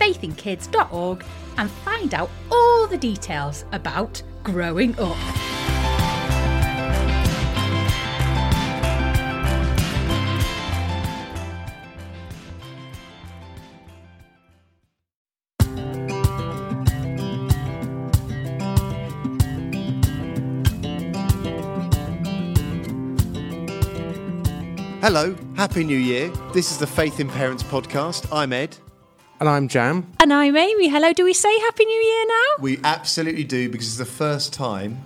faithinkids.org and find out all the details about growing up. Hello, Happy New Year. This is the Faith in Parents podcast. I'm Ed. And I'm Jam. And I'm Amy. Hello, do we say Happy New Year now? We absolutely do because it's the first time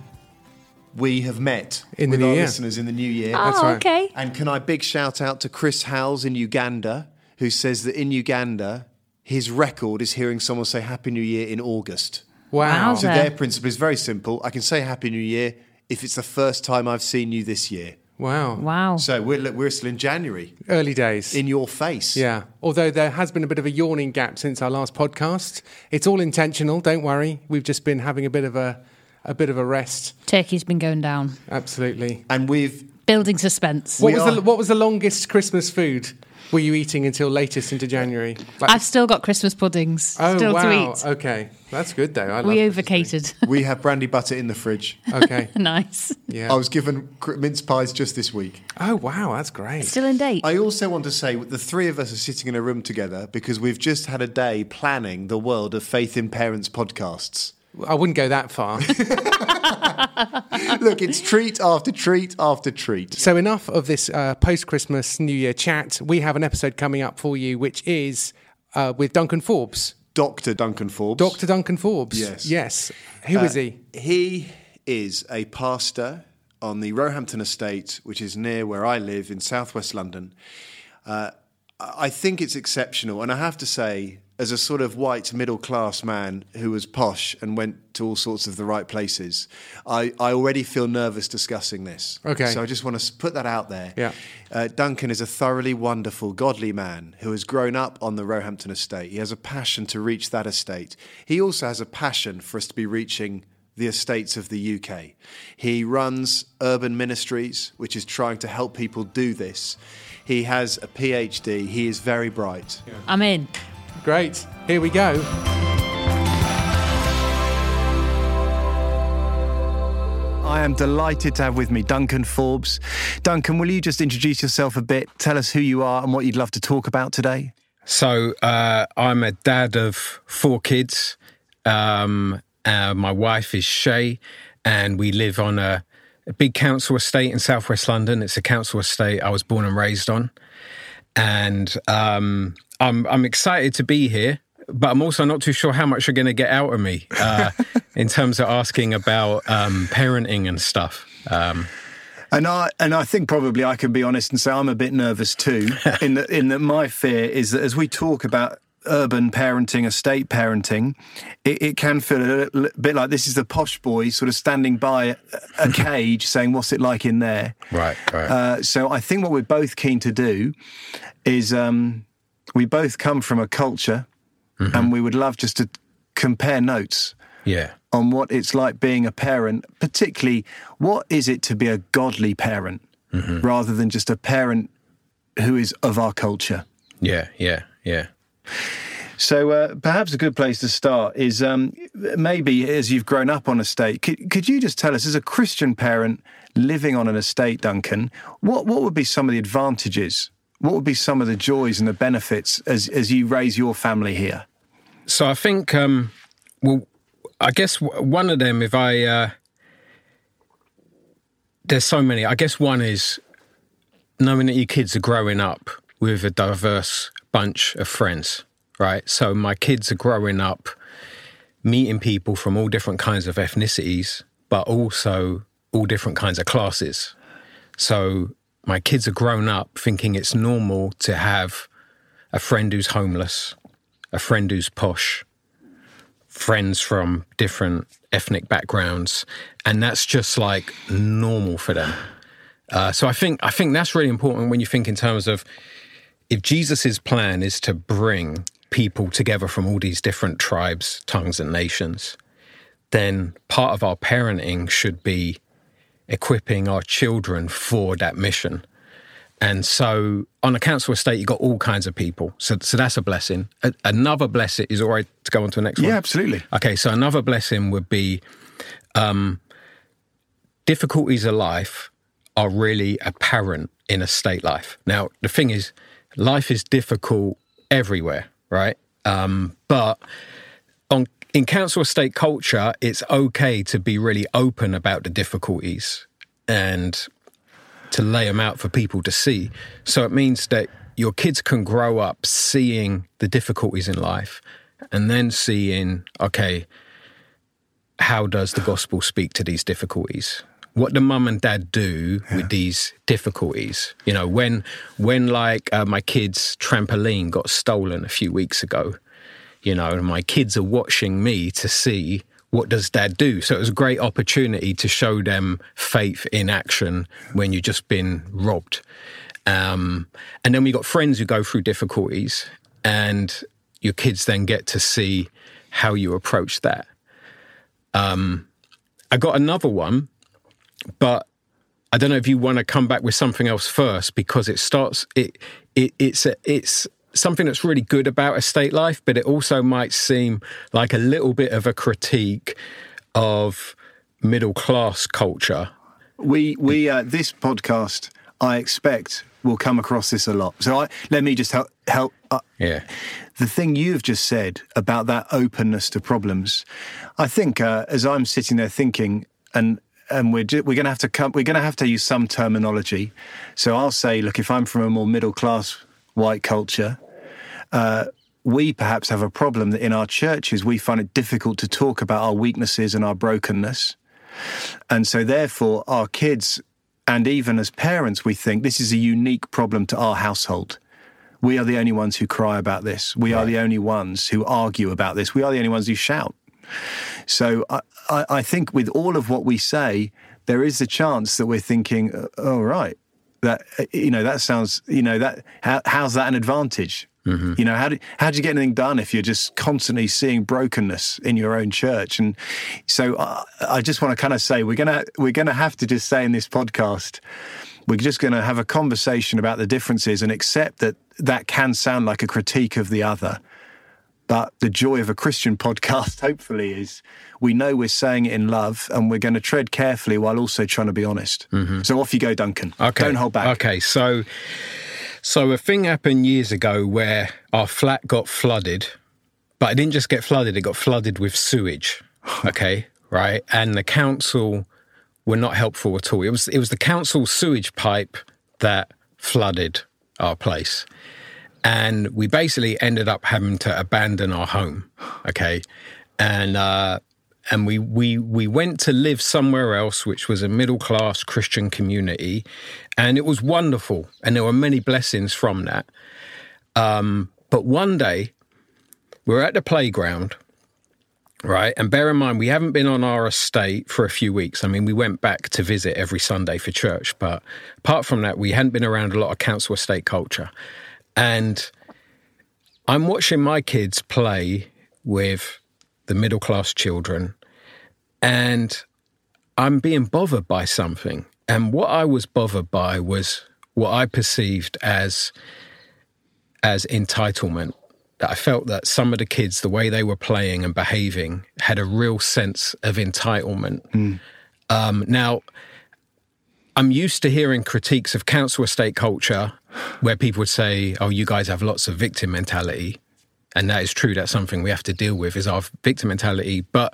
we have met In the with new our year. listeners in the new year. oh, right. okay. And can I big shout out to Chris Howells in Uganda, who says that in Uganda, his record is hearing someone say Happy New Year in August. Wow. Wowza. So their principle is very simple. I can say Happy New Year if it's the first time I've seen you this year. Wow. Wow. So we're, look, we're still in January, Early days. in your face. yeah. Although there has been a bit of a yawning gap since our last podcast. It's all intentional, don't worry. We've just been having a bit of a a bit of a rest. Turkey's been going down. Absolutely. And we've Building suspense. What We was are- the what was the longest Christmas food were you eating until latest into January? Like- I've still got Christmas puddings oh still wow. to eat. Okay. That's good though. I we love Christmas overcated. we have brandy butter in the fridge. Okay. nice. Yeah. I was given mince pies just this week. Oh wow, that's great. Still in date. I also want to say the three of us are sitting in a room together because we've just had a day planning the world of Faith in Parents podcasts. I wouldn't go that far. Look, it's treat after treat after treat. So enough of this uh, post-Christmas New Year chat. We have an episode coming up for you, which is uh, with Duncan Forbes, Dr. Duncan Forbes. Dr. Duncan Forbes. Yes. yes. Who is he? He is a pastor on the Roehampton estate, which is near where I live in southwest London. Uh, I think it's exceptional. And I have to say, as a sort of white middle class man who was posh and went to all sorts of the right places, I, I already feel nervous discussing this. Okay. So I just want to put that out there. Yeah. Uh, Duncan is a thoroughly wonderful, godly man who has grown up on the Roehampton estate. He has a passion to reach that estate. He also has a passion for us to be reaching the estates of the UK. He runs Urban Ministries, which is trying to help people do this. He has a PhD. He is very bright. I'm in. Great. Here we go. I am delighted to have with me Duncan Forbes. Duncan, will you just introduce yourself a bit? Tell us who you are and what you'd love to talk about today. So uh, I'm a dad of four kids. Um, uh, my wife is Shay, and we live on a, a big council estate in southwest London. It's a council estate I was born and raised on, and um, I'm I'm excited to be here. But I'm also not too sure how much you're going to get out of me uh, in terms of asking about um, parenting and stuff. Um, And I and I think probably I can be honest and say I'm a bit nervous too. in that in that my fear is that as we talk about urban parenting, estate parenting, it, it can feel a little bit like this is the posh boy sort of standing by a, a cage saying, "What's it like in there?" right, right. Uh, so I think what we're both keen to do is um, we both come from a culture, and we would love just to compare notes yeah. on what it's like being a parent, particularly what is it to be a godly parent rather than just a parent who is of our culture. Yeah, yeah, yeah. So uh, perhaps a good place to start is um, maybe as you've grown up on a estate, could, could you just tell us, as a Christian parent living on an estate, Duncan, what, what would be some of the advantages? What would be some of the joys and the benefits as, as you raise your family here? So I think um, well, I guess one of them, if I, uh, there's so many. I guess one is knowing that your kids are growing up with a diverse bunch of friends, right? So my kids are growing up meeting people from all different kinds of ethnicities, but also all different kinds of classes. So my kids are grown up thinking it's normal to have a friend who's homeless, a friend who's posh, friends from different ethnic backgrounds, and that's just like normal for them. Uh, so I think I think that's really important when you think in terms of if Jesus's plan is to bring people together from all these different tribes, tongues, and nations, then part of our parenting should be equipping our children for that mission. And so on a council estate, you've got all kinds of people. So, so that's a blessing. A, another blessing is all right to go on to the next one. Yeah, absolutely. Okay, so another blessing would be um, difficulties of life are really apparent in a state life. Now, the thing is, life is difficult everywhere, right? Um, but in council estate culture, it's okay to be really open about the difficulties and to lay them out for people to see. So it means that your kids can grow up seeing the difficulties in life and then seeing, okay, how does the gospel speak to these difficulties? What do mum and dad do yeah. with these difficulties? You know, when when like uh, my kid's trampoline got stolen a few weeks ago, you know, and my kids are watching me to see what does dad do? So it was a great opportunity to show them faith in action when you've just been robbed. Um, and then we got friends who go through difficulties, and your kids then get to see how you approach that. Um, I got another one, but I don't know if you want to come back with something else first because it starts it, it it's a, it's something that's really good about estate life, but it also might seem like a little bit of a critique of middle class culture. We we uh, this podcast, I expect, will come across this a lot. So I, let me just help. help uh, yeah. The thing you've just said about that openness to problems, I think uh, as I'm sitting there thinking, and and we're we're going to have to come, we're going to have to use some terminology. So I'll say, look, if I'm from a more middle class white culture, uh, we perhaps have a problem that in our churches we find it difficult to talk about our weaknesses and our brokenness. And so, therefore, our kids, and even as parents, we think this is a unique problem to our household. We are the only ones who cry about this. We right. are the only ones who argue about this. We are the only ones who shout. So, I, I, think with all of what we say, there is a chance that we're thinking, oh, right, that, you know, that sounds, you know, that, how, how's that an advantage? Mm-hmm. You know, how do how do you get anything done if you're just constantly seeing brokenness in your own church? And so I, I just want to kind of say we're gonna we're gonna have to just say in this podcast we're just going to have a conversation about the differences and accept that that can sound like a critique of the other. But the joy of a Christian podcast, hopefully, is we know we're saying it in love and we're going to tread carefully while also trying to be honest. Mm-hmm. So off you go, Duncan. Okay. Don't hold back. Okay. So so a thing happened years ago where our flat got flooded, but it didn't just get flooded, it got flooded with sewage. Okay, right? And the council were not helpful at all. It was it was the council sewage pipe that flooded our place. And we basically ended up having to abandon our home. Okay. And uh, and we we we went to live somewhere else, which was a middle class Christian community, and it was wonderful, and there were many blessings from that. Um, but one day, we were at the playground, right? And bear in mind, we haven't been on our estate for a few weeks. I mean, we went back to visit every Sunday for church, but apart from that, we hadn't been around a lot of council estate culture, and I'm watching my kids play with the middle class children, and I'm being bothered by something. And what I was bothered by was what I perceived as as entitlement. That I felt that some of the kids, the way they were playing and behaving, had a real sense of entitlement. Mm. Um, now, I'm used to hearing critiques of council estate culture where people would say, "Oh, you guys have lots of victim mentality." And that is true. That's something we have to deal with is our victim mentality. But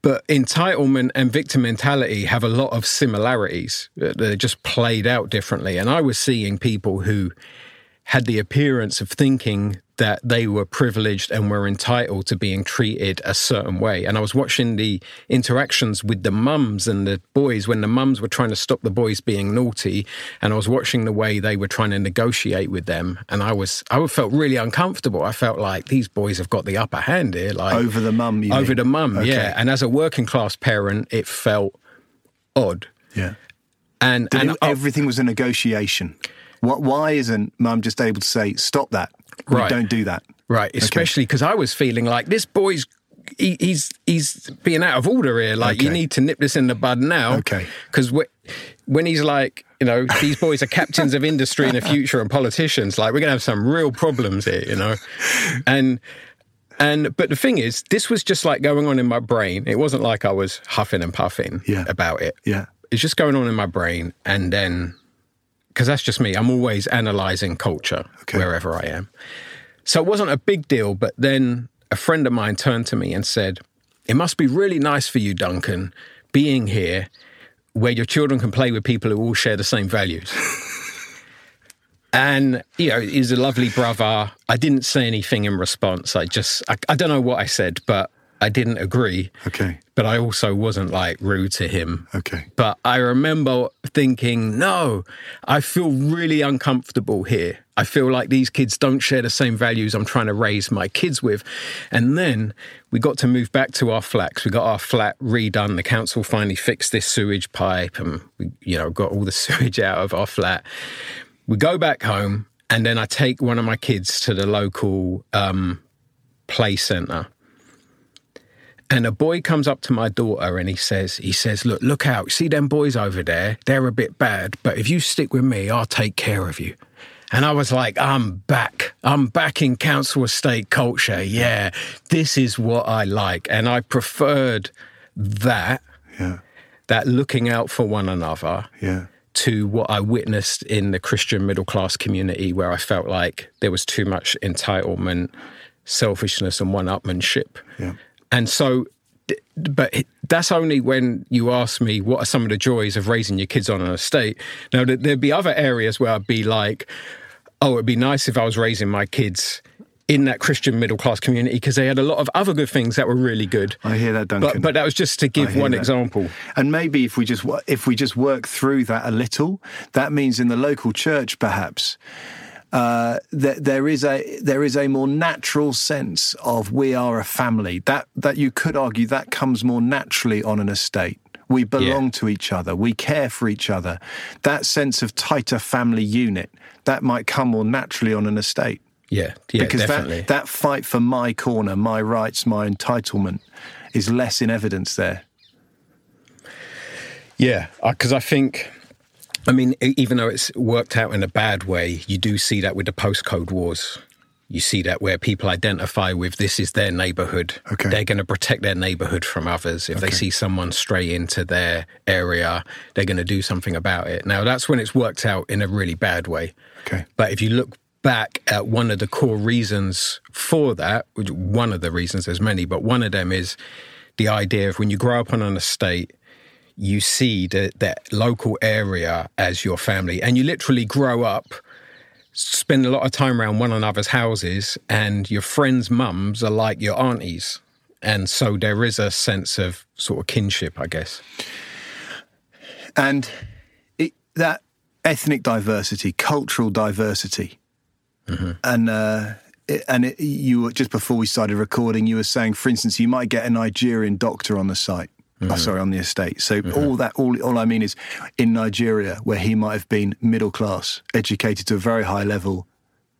but entitlement and victim mentality have a lot of similarities. They're just played out differently. And I was seeing people who had the appearance of thinking that they were privileged and were entitled to being treated a certain way. And I was watching the interactions with the mums and the boys when the mums were trying to stop the boys being naughty, and I was watching the way they were trying to negotiate with them, and I was I felt really uncomfortable. I felt like these boys have got the upper hand here, like over the mum, you over mean? the mum, Okay. yeah. And as a working class parent, it felt odd. Yeah. And and it- everything was a negotiation. What, why isn't mum just able to say, stop that? Right. don't do that. Right, especially because I was feeling like this boy's he, he's he's being out of order here. Like you need to nip this in the bud now. Okay. because when he's like, you know, these boys are captains of industry in the future and politicians. Like we're gonna have some real problems here, you know, and. And but the thing is, this was just like going on in my brain. It wasn't like I was huffing and puffing Yeah. about it. Yeah. It's just going on in my brain, and then because that's just me. I'm always analyzing culture Okay. wherever I am. So it wasn't a big deal, but then a friend of mine turned to me and said, It must be really nice for you, Duncan, being here where your children can play with people who all share the same values. and, you know, he's a lovely brother. I didn't say anything in response. I just, I, I don't know what I said, but I didn't agree. Okay. But I also wasn't like rude to him. Okay. But I remember thinking, no, I feel really uncomfortable here. I feel like these kids don't share the same values I'm trying to raise my kids with. And then we got to move back to our flats. We got our flat redone. The council finally fixed this sewage pipe and we, you know, got all the sewage out of our flat. We go back home and then I take one of my kids to the local um, play centre and a boy comes up to my daughter and he says, he says, look, look out, see them boys over there? They're a bit bad, but if you stick with me, I'll take care of you. And I was like, I'm back. I'm back in council estate culture. Yeah, this is what I like. And I preferred that, Yeah. that looking out for one another Yeah. to what I witnessed in the Christian middle class community, where I felt like there was too much entitlement, selfishness, and one upmanship. Yeah. And so, but that's only when you ask me what are some of the joys of raising your kids on an estate. Now, there- there'd be other areas where I'd be like, oh, it'd be nice if I was raising my kids in that Christian middle class community because they had a lot of other good things that were really good. I hear that, Duncan. But, but that was just to give one that. example. And maybe if we just if we just work through that a little, that means in the local church, perhaps uh, that there is a there is a more natural sense of we are a family. That that you could argue that comes more naturally on an estate. We belong Yeah. to each other. We care for each other. That sense of tighter family unit that might come more naturally on an estate Yeah, yeah, because definitely. that that fight for my corner, my rights, my entitlement is less in evidence there. Yeah, because I think, I mean, even though it's worked out in a bad way, you do see that with the postcode wars. You see that where people identify with this is their neighborhood. Okay. They're going to protect their neighborhood from others. If they see someone stray into their area, they're going to do something about it. Now, that's when it's worked out in a really bad way. Okay. But if you look back at one of the core reasons for that, which one of the reasons, there's many, but one of them is the idea of when you grow up on an estate, you see the, that local area as your family, and you literally grow up, spend a lot of time around one another's houses, and your friends' mums are like your aunties. And so there is a sense of sort of kinship, I guess. and it, that ethnic diversity, cultural diversity, and uh, it, and it, you were just before we started recording, you were saying, for instance, you might get a Nigerian doctor on the site. Oh, mm-hmm. sorry, on the estate. So mm-hmm. all that, all, all I mean is, in Nigeria, where he might have been middle class, educated to a very high level,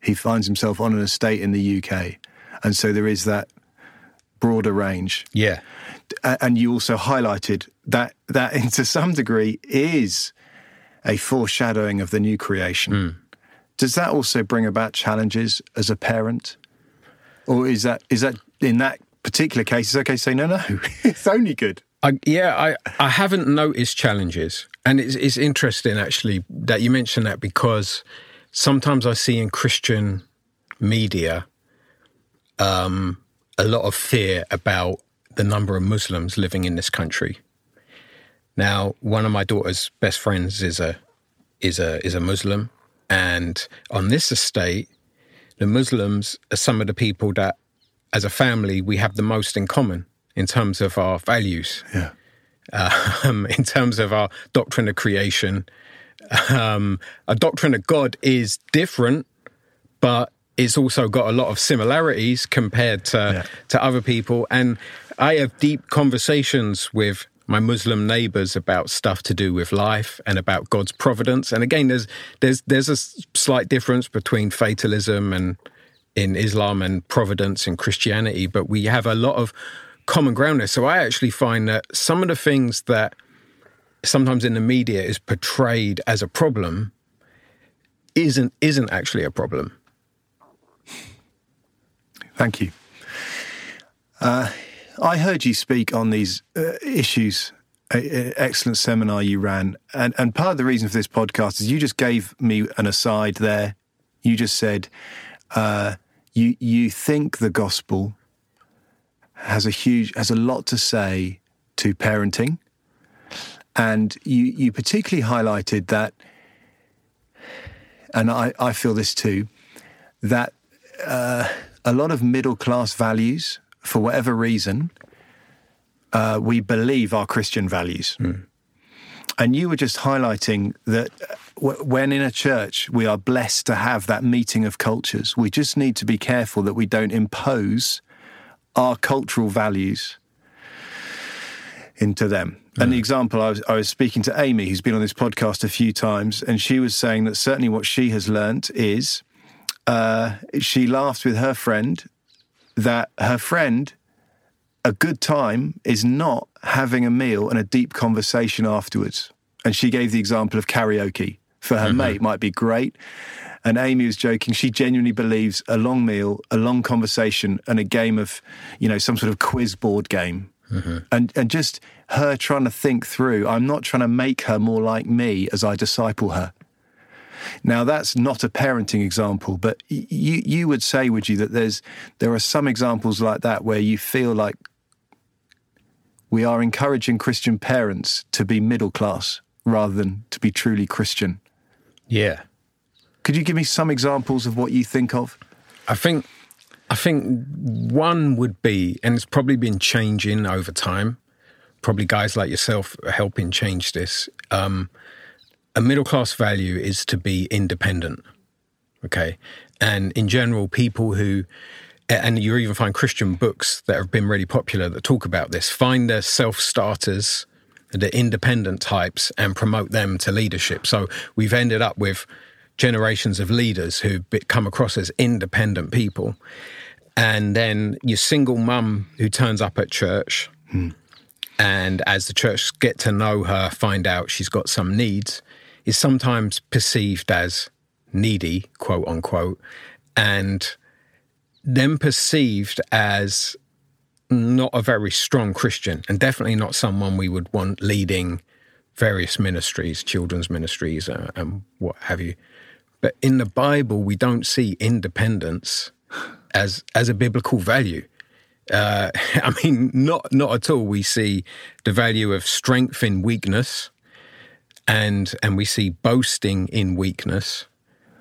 he finds himself on an estate in the UK, and so there is that broader range Yeah. and you also highlighted that that to some degree is a foreshadowing of the new creation. Hmm. Does that also bring about challenges as a parent, or is that is that in that particular case it's okay to say no, no, it's only good. I, yeah, I, I haven't noticed challenges. And it's, it's interesting actually that you mentioned that because sometimes I see in Christian media um, a lot of fear about the number of Muslims living in this country. Now, one of my daughter's best friends is a is a is a Muslim, and on this estate, the Muslims are some of the people that, as a family, we have the most in common in terms of our values. Yeah. Um, in terms of our doctrine of creation, um, a doctrine of God is different, but it's also got a lot of similarities compared to Yeah. to other people. And I have deep conversations with my Muslim neighbors about stuff to do with life and about God's providence. And again, there's there's there's a slight difference between fatalism and in Islam and providence in Christianity, but we have a lot of common ground there. So I actually find that some of the things that sometimes in the media is portrayed as a problem isn't isn't actually a problem. Thank you. Uh, I heard you speak on these uh, issues. A, a- excellent seminar you ran, and and part of the reason for this podcast is you just gave me an aside there. You just said uh, you you think the gospel has a huge has a lot to say to parenting, and you you particularly highlighted that, and I I feel this too, that a lot of middle class values, for whatever reason, uh, we believe are Christian values. And you were just highlighting that uh, w- when in a church we are blessed to have that meeting of cultures, we just need to be careful that we don't impose our cultural values into them. And the example I was, I was speaking to Amy, who's been on this podcast a few times, and she was saying that certainly what she has learnt is uh, she laughed with her friend that her friend, a good time is not having a meal and a deep conversation afterwards. And she gave the example of karaoke. For her mate, might be great. And Amy was joking. She genuinely believes a long meal, a long conversation, and a game of, you know, some sort of quiz board game. Mm-hmm. And and just her trying to think through. I'm not trying to make her more like me as I disciple her. Now that's not a parenting example, but you you would say, would you, that there's there are some examples like that where you feel like we are encouraging Christian parents to be middle class rather than to be truly Christian. Yeah. Could you give me some examples of what you think of? I think I think one would be, and it's probably been changing over time. Probably guys like yourself helping change this. Um, a middle class value is to be independent. Okay, and in general, people who and you even find Christian books that have been really popular that talk about this. Find their self starters, the independent types, and promote them to leadership. So we've ended up with generations of leaders who come across as independent people. And then your single mum who turns up at church, and as the church get to know her, find out she's got some needs, is sometimes perceived as needy, quote unquote, and then perceived as not a very strong Christian and definitely not someone we would want leading various ministries, children's ministries, uh, and what have you. But in the Bible, we don't see independence as as a biblical value. Uh, I mean, not not at all. We see the value of strength in weakness, and and we see boasting in weakness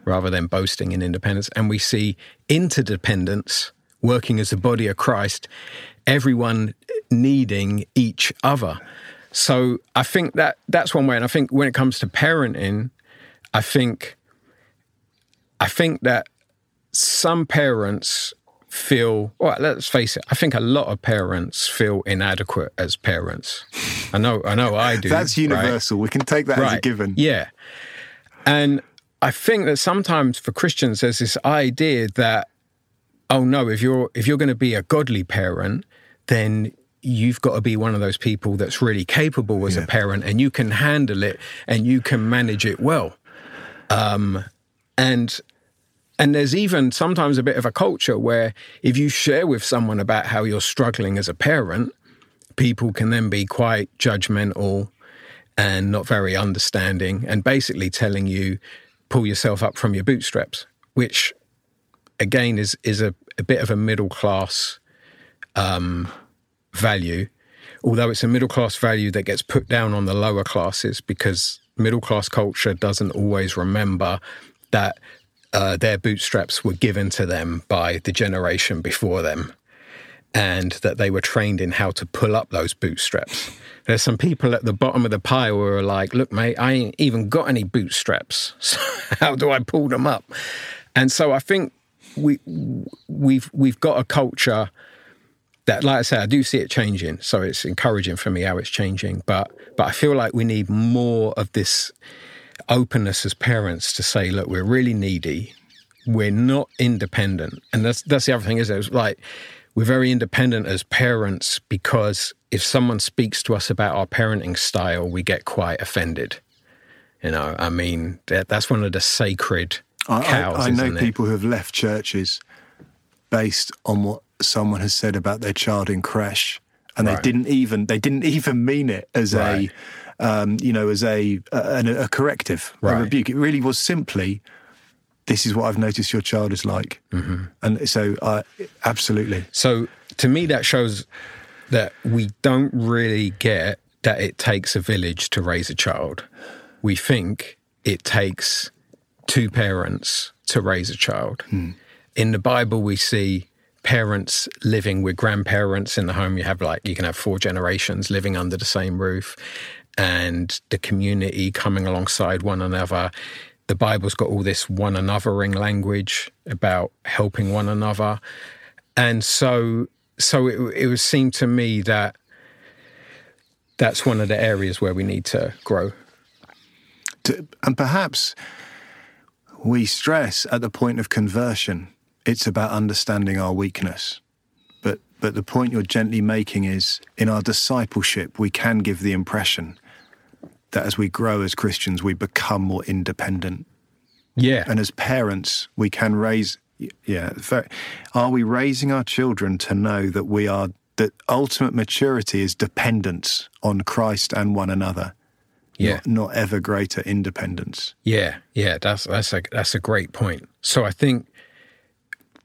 rather than boasting in independence. And we see interdependence working as a body of Christ, everyone needing each other. So I think that that's one way. And I think when it comes to parenting, I think I think that some parents feel well let's face it i think a lot of parents feel inadequate as parents i know i know i do That's right? universal. We can take that as a given. Yeah. And I think that sometimes for Christians there's this idea that oh no, if you're if you're going to be a godly parent, then you've got to be one of those people that's really capable as a parent and you can handle it and you can manage it well. Um and and there's even sometimes a bit of a culture where if you share with someone about how you're struggling as a parent, people can then be quite judgmental and not very understanding and basically telling you pull yourself up from your bootstraps which again is is a, a bit of a middle class um, value, although it's a middle class value that gets put down on the lower classes because middle class culture doesn't always remember that uh, their bootstraps were given to them by the generation before them and that they were trained in how to pull up those bootstraps. There's some people at the bottom of the pile who are like, look, mate, I ain't even got any bootstraps. So how do I pull them up? And so I think we we've we've got a culture that like I say, I do see it changing. So it's encouraging for me how it's changing. But but I feel like we need more of this openness as parents to say, look, we're really needy. We're not independent. And that's that's the other thing, is it? like we're very independent as parents because if someone speaks to us about our parenting style, we get quite offended. You know, I mean, that, that's one of the sacred cows. I, I know it? people who have left churches based on what someone has said about their child in creche, and Right. they didn't even they didn't even mean it as Right. a um, you know as a a, a corrective, a rebuke. It really was simply. This is what I've noticed your child is like, Mm-hmm. and so uh, absolutely. So to me, that shows that we don't really get that it takes a village to raise a child. We think it takes two parents to raise a child. In the Bible, we see parents living with grandparents in the home. You have like, you can have four generations living under the same roof and the community coming alongside one another. The Bible's got all this one anothering language about helping one another. And so, so it, it would seem to me that that's one of the areas where we need to grow. and perhaps we stress at the point of conversion it's about understanding our weakness but but the point you're gently making is in our discipleship we can give the impression that as we grow as Christians we become more independent Yeah. and as parents we can raise yeah are we raising our children to know that we are that ultimate maturity is dependence on Christ and one another yeah. not, not ever greater independence Yeah, yeah, that's that's a that's a great point. So I think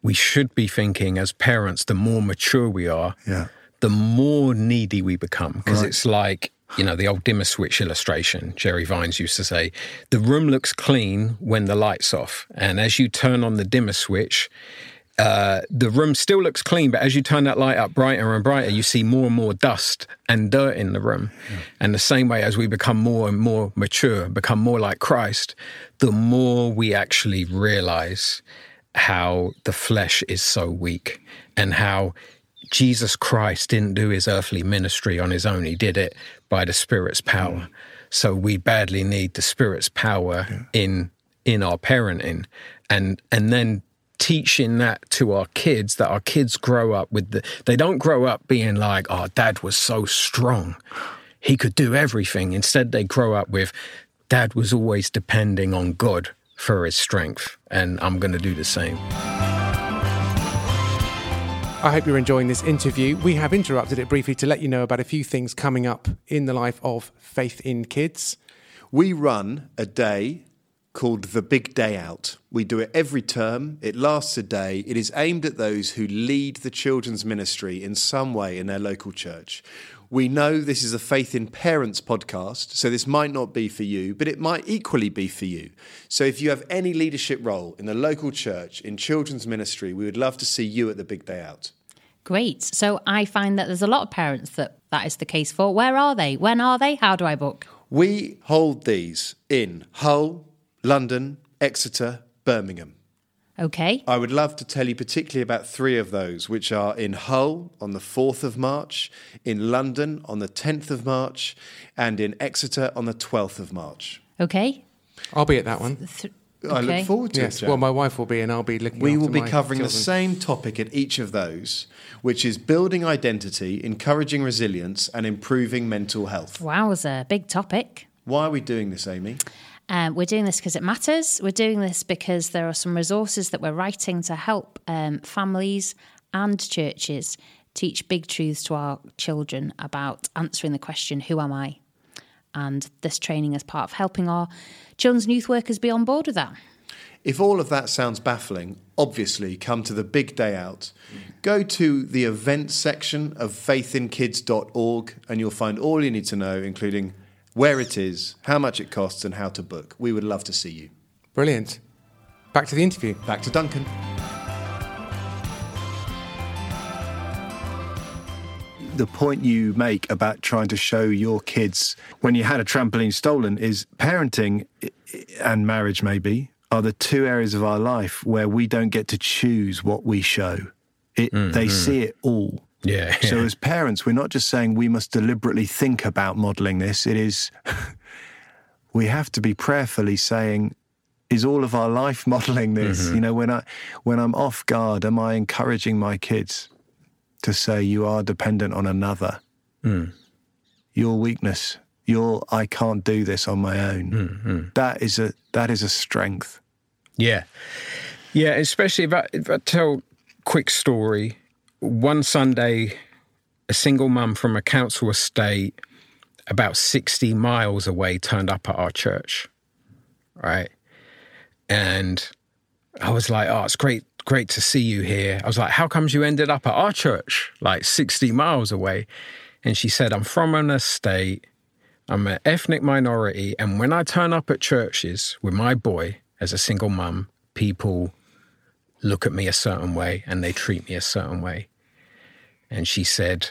we should be thinking as parents, the more mature we are, yeah the more needy we become. Because Right. it's like, you know, the old dimmer switch illustration. Jerry Vines used to say, the room looks clean when the light's off. And as you turn on the dimmer switch, uh, the room still looks clean, but as you turn that light up brighter and brighter, you see more and more dust and dirt in the room. And the same way as we become more and more mature, become more like Christ, the more we actually realize how the flesh is so weak and how Jesus Christ didn't do his earthly ministry on his own. He did it by the Spirit's power. Mm. So we badly need the Spirit's power in in our parenting and and then teaching that to our kids that our kids grow up with the they don't grow up being like, oh dad was so strong. He could do everything. Instead they grow up with dad was always depending on God for his strength and I'm going to do the same. I hope you're enjoying this interview. We have interrupted it briefly to let you know about a few things coming up in the life of Faith in Kids. We run a day called the Big Day Out. We do it every term. It lasts a day. It is aimed at those who lead the children's ministry in some way in their local church. We know this is a Faith in Parents podcast, so this might not be for you, but it might equally be for you. So if you have any leadership role in the local church, in children's ministry, we would love to see you at the Big Day Out. Great. So I find that there's a lot of parents that that is the case for. Where are they? When are they? How do I book? We hold these in Hull, London, Exeter, Birmingham. Okay. I would love to tell you particularly about three of those, which are in Hull on the 4th of March, in London on the 10th of March, and in Exeter on the 12th of March. Okay. I'll be at that one. Th- I okay. look forward to Yes, it. Jack. well, my wife will be, and I'll be looking. we will be my covering the same topic at each of those, which is building identity, encouraging resilience, and improving mental health. Wowza, big topic. Why are we doing this, Amy? Um, we're doing this because it matters. We're doing this because there are some resources that we're writing to help um, families and churches teach big truths to our children about answering the question, Who am I? And this training is part of helping our children's youth workers be on board with that. If all of that sounds baffling, obviously come to the big day out. Go to the events section of faithinkids.org and you'll find all you need to know, including where it is, how much it costs, and how to book. We would love to see you. Brilliant. Back to the interview. Back to Duncan. the point you make about trying to show your kids when you had a trampoline stolen is parenting and marriage maybe are the two areas of our life where we don't get to choose what we show. It, mm, they mm. see it all. Yeah. So as parents, we're not just saying we must deliberately think about modeling this. It is we have to be prayerfully saying, is all of our life modeling this? Mm-hmm. You know, when I when I'm off guard, am I encouraging my kids? to say you are dependent on another. Mm. Your weakness, your I can't do this on my own. Mm, that is a that is a strength. Yeah, yeah. Especially if I, if I tell quick story. One Sunday, a single mum from a council estate about 60 miles away turned up at our church. Right. And I was like, oh, it's great great to see you here. I was like, how comes you ended up at our church, like 60 miles away? And she said, I'm from an estate, I'm an ethnic minority. And when I turn up at churches with my boy as a single mum, people look at me a certain way and they treat me a certain way. And she said,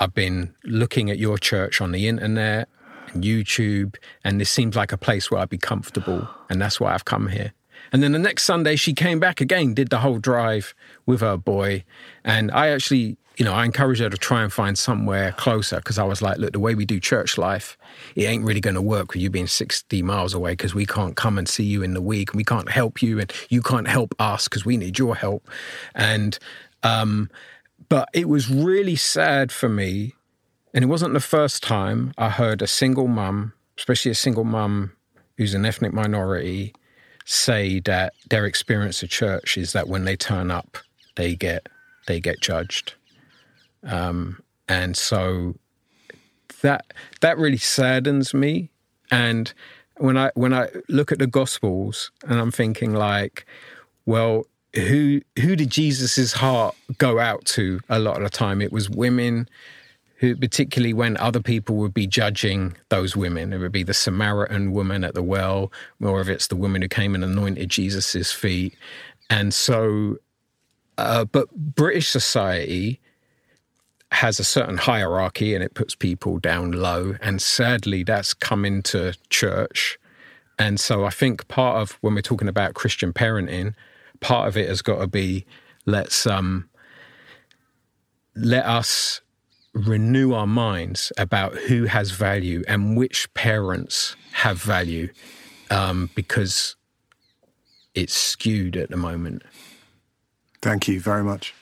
I've been looking at your church on the internet and YouTube, and this seems like a place where I'd be comfortable. And that's why I've come here. And then the next Sunday, she came back again, did the whole drive with her boy. And I actually, you know, I encouraged her to try and find somewhere closer because I was like, look, the way we do church life, it ain't really going to work with you being 60 miles away because we can't come and see you in the week and we can't help you and you can't help us because we need your help. And, um, but it was really sad for me. And it wasn't the first time I heard a single mum, especially a single mum who's an ethnic minority, say that their experience of church is that when they turn up, they get they get judged, um, and so that that really saddens me. And when I when I look at the Gospels, and I'm thinking like, well, who who did Jesus's heart go out to? A lot of the time, it was women who, particularly when other people would be judging those women. It would be the Samaritan woman at the well, or if it's the woman who came and anointed Jesus's feet. And so, uh, but British society has a certain hierarchy and it puts people down low. And sadly, that's come into church. And so I think part of when we're talking about Christian parenting, part of it has got to be let's um, let us renew our minds about who has value and which parents have value um, because it's skewed at the moment. Thank you very much.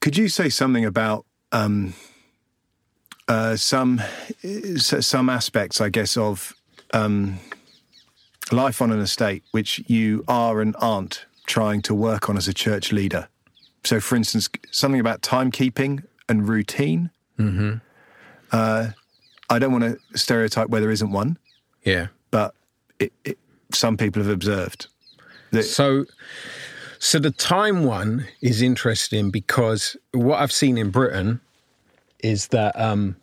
Could you say something about um, uh, some some aspects, I guess, of um, life on an estate which you are and aren't trying to work on as a church leader? So, for instance, something about timekeeping and routine. Mm-hmm. Uh, I don't want to stereotype where there isn't one. Yeah, but it, it, some people have observed. That so, so the time one is interesting because what I've seen in Britain is that um,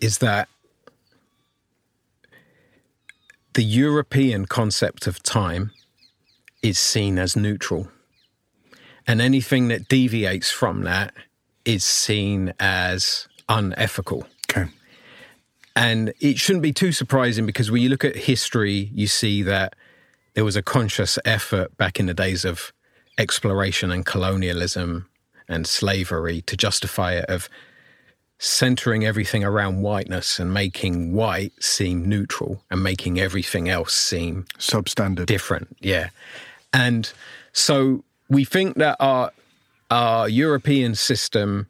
is that the European concept of time is seen as neutral. And anything that deviates from that is seen as unethical. Okay. And it shouldn't be too surprising because when you look at history, you see that there was a conscious effort back in the days of exploration and colonialism and slavery to justify it of centering everything around whiteness and making white seem neutral and making everything else seem substandard. different yeah. And so we think that our our European system,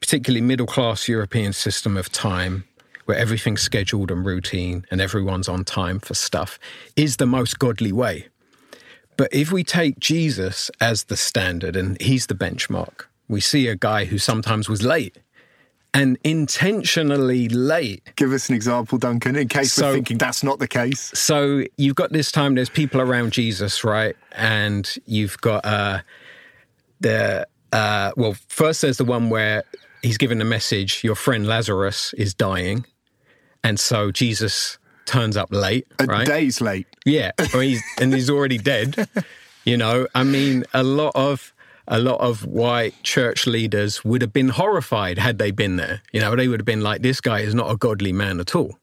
particularly middle class European system of time, where everything's scheduled and routine and everyone's on time for stuff, is the most godly way. But if we take Jesus as the standard and he's the benchmark, we see a guy who sometimes was late and intentionally late. Give us an example, Duncan, in case So- we're thinking that's not the case. So you've got this time. There's people around Jesus, right? And you've got uh, the uh, well. First, there's the one where he's given the message: your friend Lazarus is dying, and so Jesus turns up late, A right? day's late. Yeah, he's and he's already dead. You know, I mean, a lot of a lot of white church leaders would have been horrified had they been there. You know, they would have been like, "This guy is not a godly man at all."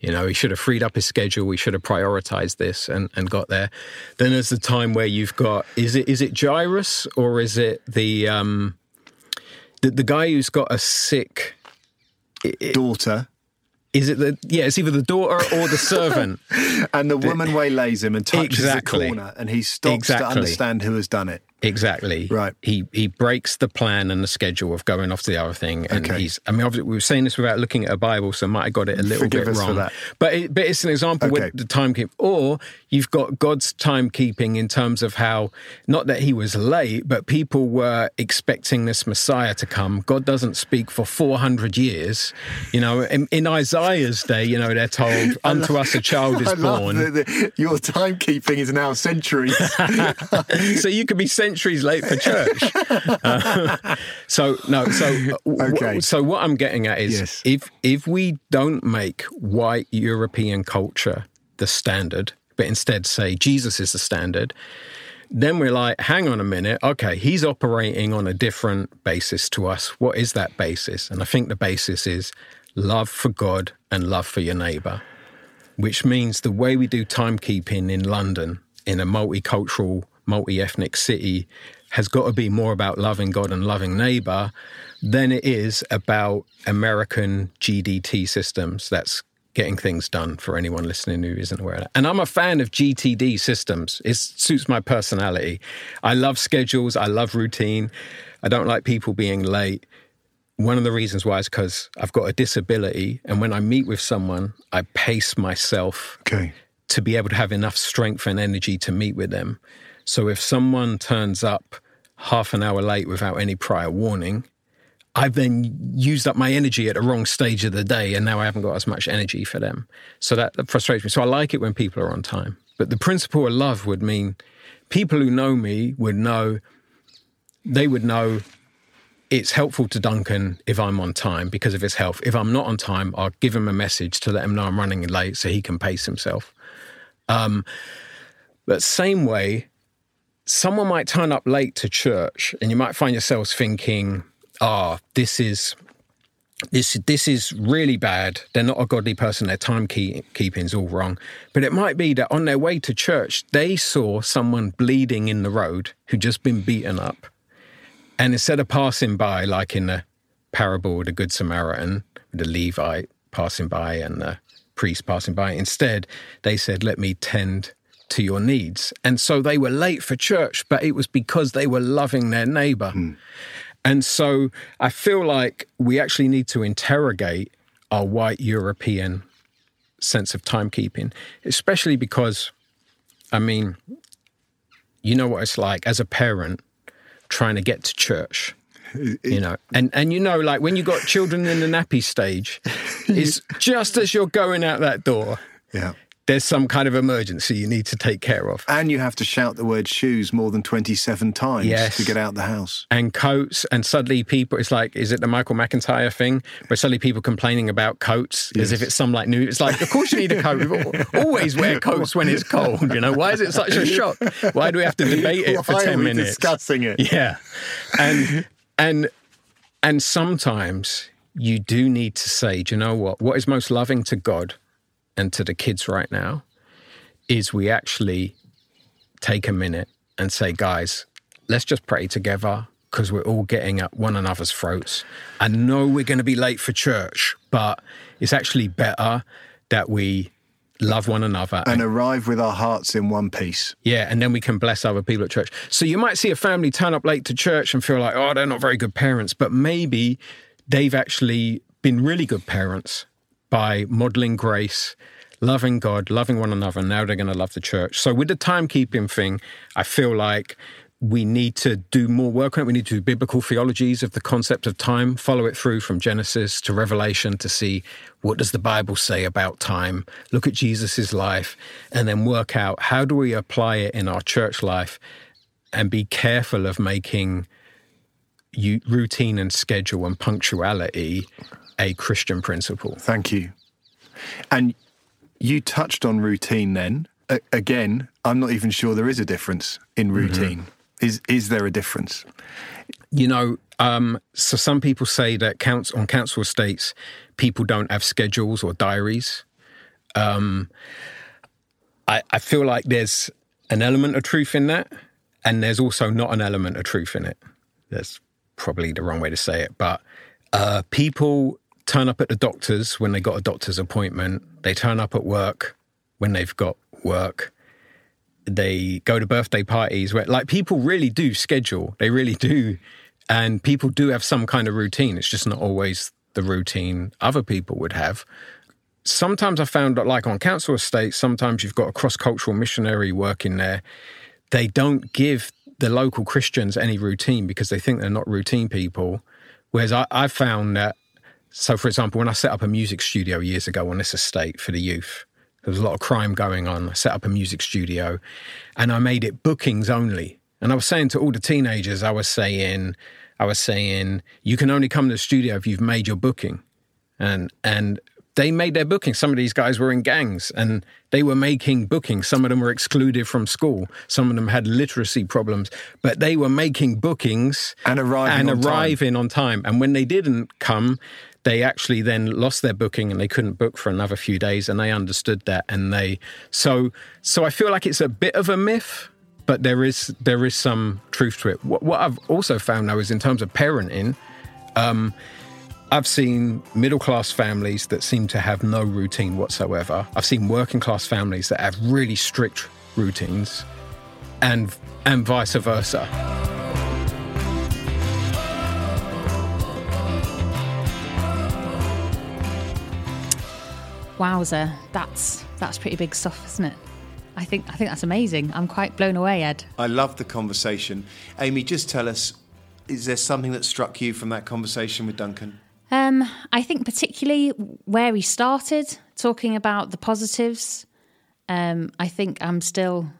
You know, he should have freed up his schedule. We should have prioritized this and, and got there. Then there's the time where you've got is it is it Jairus or is it the um the, the guy who's got a sick Daughter. is it the yeah it's either the daughter or the servant And the woman waylays him and touches Exactly. the corner, and he stops Exactly. to understand who has done it. Exactly. Right. He he breaks the plan and the schedule of going off to the other thing, and Okay. he's. I mean, obviously, we were saying this without looking at a Bible, so I might have got it a little Forgive bit wrong. But it, but it's an example Okay. with the timekeeping, or you've got God's timekeeping in terms of how not that he was late, but people were expecting this Messiah to come. God doesn't speak for four hundred years. You know, in, in Isaiah's day, you know, they're told, "Unto us a child is born." that the, your timekeeping is now centuries. so you could be centuries late for church. Uh, so no, so Okay. so what I'm getting at is Yes. if if we don't make white European culture the standard, but instead say Jesus is the standard, then we're like, hang on a minute, okay, he's operating on a different basis to us. What is that basis? And I think the basis is love for God and love for your neighbor which means the way we do timekeeping in London, in a multicultural, multi ethnic city, has got to be more about loving God and loving neighbor than it is about American GDT systems. That's getting things done for anyone listening who isn't aware of that. And I'm a fan of GTD systems. It suits my personality. I love schedules, I love routine. I don't like people being late one of the reasons why is because I've got a disability, and when I meet with someone, I pace myself okay. to be able to have enough strength and energy to meet with them. So if someone turns up half an hour late without any prior warning, I've then used up my energy at the wrong stage of the day, and now I haven't got as much energy for them. So that, that frustrates me. So I like it when people are on time. But the principle of love would mean people who know me would know, they would know it's helpful to Duncan if I'm on time because of his health. If I'm not on time, I'll give him a message to let him know I'm running late so he can pace himself. Um, but same way, someone might turn up late to church, and you might find yourselves thinking, "Ah, this is." This, this is really bad. They're not a godly person. Their timekeeping's all wrong. But it might be that on their way to church, they saw someone bleeding in the road who'd just been beaten up. And instead of passing by, like in the parable with the Good Samaritan, the Levite passing by and the priest passing by, instead they said, Let me tend to your needs. And so they were late for church, but it was because they were loving their neighbor. Hmm. And so I feel like we actually need to interrogate our white European sense of timekeeping, especially because, I mean, you know what it's like as a parent trying to get to church you know and and you know like when you got children in the nappy stage it's just as you're going out that door Yeah. There's some kind of emergency you need to take care of And you have to shout the word shoes more than 27 times Yes. to get out the house. and coats and suddenly people it's like is it the michael mcintyre thing where suddenly people complaining about coats as if it's some like new it's like of course you need a coat We always wear coats when it's cold you know why is it such a shock why do we have to debate it for 10 are we minutes discussing it? Yeah. And and and sometimes you do need to say, do you know what? What is most loving to God and to the kids right now is we actually take a minute and say, guys, let's just pray together because we're all getting at one another's throats. I know we're going to be late for church, but it's actually better that we love one another And arrive with our hearts in one piece. yeah, and then we can bless other people at church. So you might see a family turn up late to church and feel like, oh, they're not very good parents, but maybe they've actually been really good parents by modeling grace, loving God, loving one another, now they're going to love the church. So with the timekeeping thing, I feel like we need to do more work on it. We need to do biblical theologies of the concept of time, follow it through from Genesis to Revelation to see what does the Bible say about time, look at Jesus' life, and then work out how do we apply it in our church life and be careful of making routine and schedule and punctuality a Christian principle. Thank you. And you touched on routine then. A- again, I'm not even sure there is a difference in routine. Mm-hmm. Is is there a difference? You know, um, so some people say that counts on council estates, people don't have schedules or diaries. Um, I, I feel like there's an element of truth in that, and there's also not an element of truth in it. That's probably the wrong way to say it, but uh, people turn up at the doctor's when they got a doctor's appointment. They turn up at work when they've got work. They go to birthday parties where like people really do schedule. They really do. And people do have some kind of routine. It's just not always the routine other people would have. Sometimes i found that like on council estates sometimes you've got a cross-cultural missionary working there. They don't give the local christians any routine because they think they're not routine people. Whereas i, I found that so for example when i set up a music studio years ago on this estate for the youth there was a lot of crime going on. I set up a music studio and I made it bookings only. And I was saying to all the teenagers, I was saying, I was saying, you can only come to the studio if you've made your booking. And and they made their booking. Some of these guys were in gangs and they were making bookings. Some of them were excluded from school. Some of them had literacy problems, but they were making bookings and arriving, and on, arriving time. on time. And when they didn't come, they actually then lost their booking and they couldn't book for another few days and they understood that and they so so I feel like it's a bit of a myth but there is there is some truth to it. What, what I've also found now is in terms of parenting um, I've seen middle class families that seem to have no routine whatsoever. I've seen working class families that have really strict routines and and vice versa Wowzer, that's that's pretty big stuff, isn't it? I think I think that's amazing. I'm quite blown away, Ed. I love the conversation. Amy, just tell us, is there something that struck you from that conversation with Duncan? Um, I think particularly where he started talking about the positives. Um, I think I'm still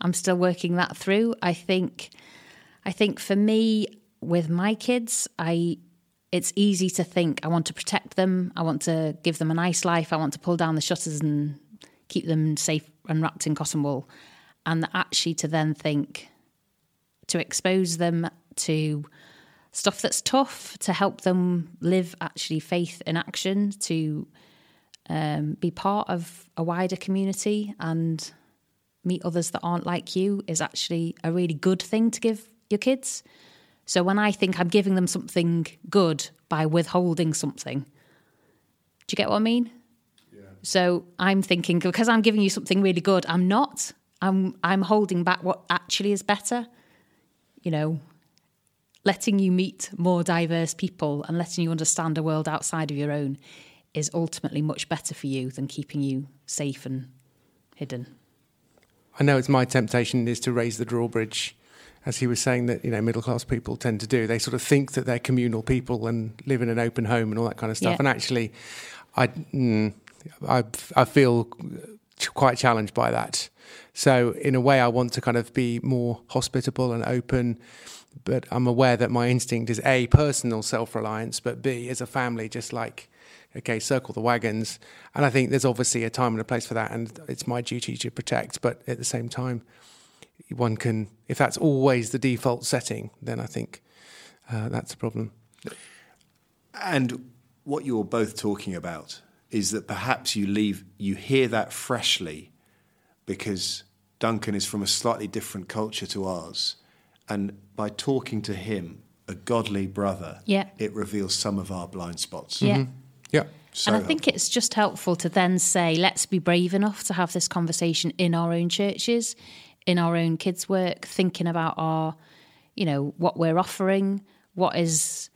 I'm still working that through. I think I think for me with my kids, I it's easy to think I want to protect them, I want to give them a nice life, I want to pull down the shutters and keep them safe and wrapped in cotton wool. And actually to then think to expose them to stuff that's tough, to help them live actually faith in action, to um, be part of a wider community and meet others that aren't like you is actually a really good thing to give your kids. So when I think I'm giving them something good by withholding something, do you get what I mean? Yeah. So I'm thinking because I'm giving you something really good, I'm not. I'm I'm holding back what actually is better. You know, letting you meet more diverse people and letting you understand a world outside of your own is ultimately much better for you than keeping you safe and hidden. I know it's my temptation is to raise the drawbridge as he was saying that you know middle class people tend to do. They sort of think that they're communal people and live in an open home and all that kind of stuff. Yeah. And actually, I, mm, I I feel quite challenged by that. So in a way, I want to kind of be more hospitable and open. But I'm aware that my instinct is a personal self reliance, but b as a family, just like okay, circle the wagons. And I think there's obviously a time and a place for that, and it's my duty to protect. But at the same time, one can, if that's always the default setting, then I think uh, that's a problem. And what you're both talking about is that perhaps you leave, you hear that freshly because Duncan is from a slightly different culture to ours. And by talking to him, a godly brother, yeah. it reveals some of our blind spots. Yeah. Mm-hmm. Yeah. So and I think helpful. it's just helpful to then say, let's be brave enough to have this conversation in our own churches, in our own kids' work, thinking about our, you know, what we're offering, what is,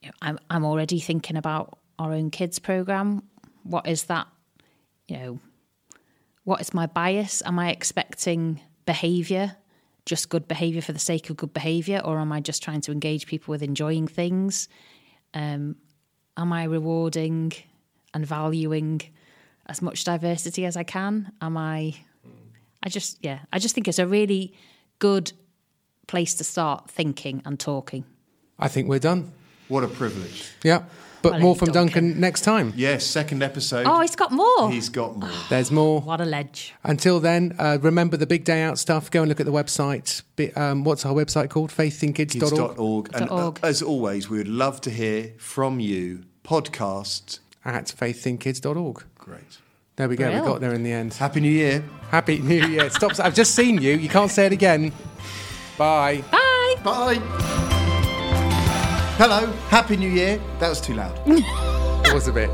you know, I'm, I'm already thinking about our own kids' program. What is that, you know, what is my bias? Am I expecting behavior just good behaviour for the sake of good behaviour, or am I just trying to engage people with enjoying things? Um, am I rewarding and valuing as much diversity as I can? Am I? I just yeah, I just think it's a really good place to start thinking and talking. I think we're done. What a privilege. Yeah. But Well, more from Duncan. Duncan. next time. Yes, second episode. Oh, he's got more. He's got more. There's more. what a ledge. Until then, uh, remember the big day out stuff. Go and look at the website. Bi- Um, what's our website called? faithinkids.org. Kids.org. And uh, org. as always, we would love to hear from you. Podcast. At faithinkids.org. Great. There we go. We got there in the end. Happy New Year. Happy New Year. Stop. I've just seen you. You can't say it again. Bye. Bye. Bye. Hello. Happy New Year. That was too loud. It was a bit.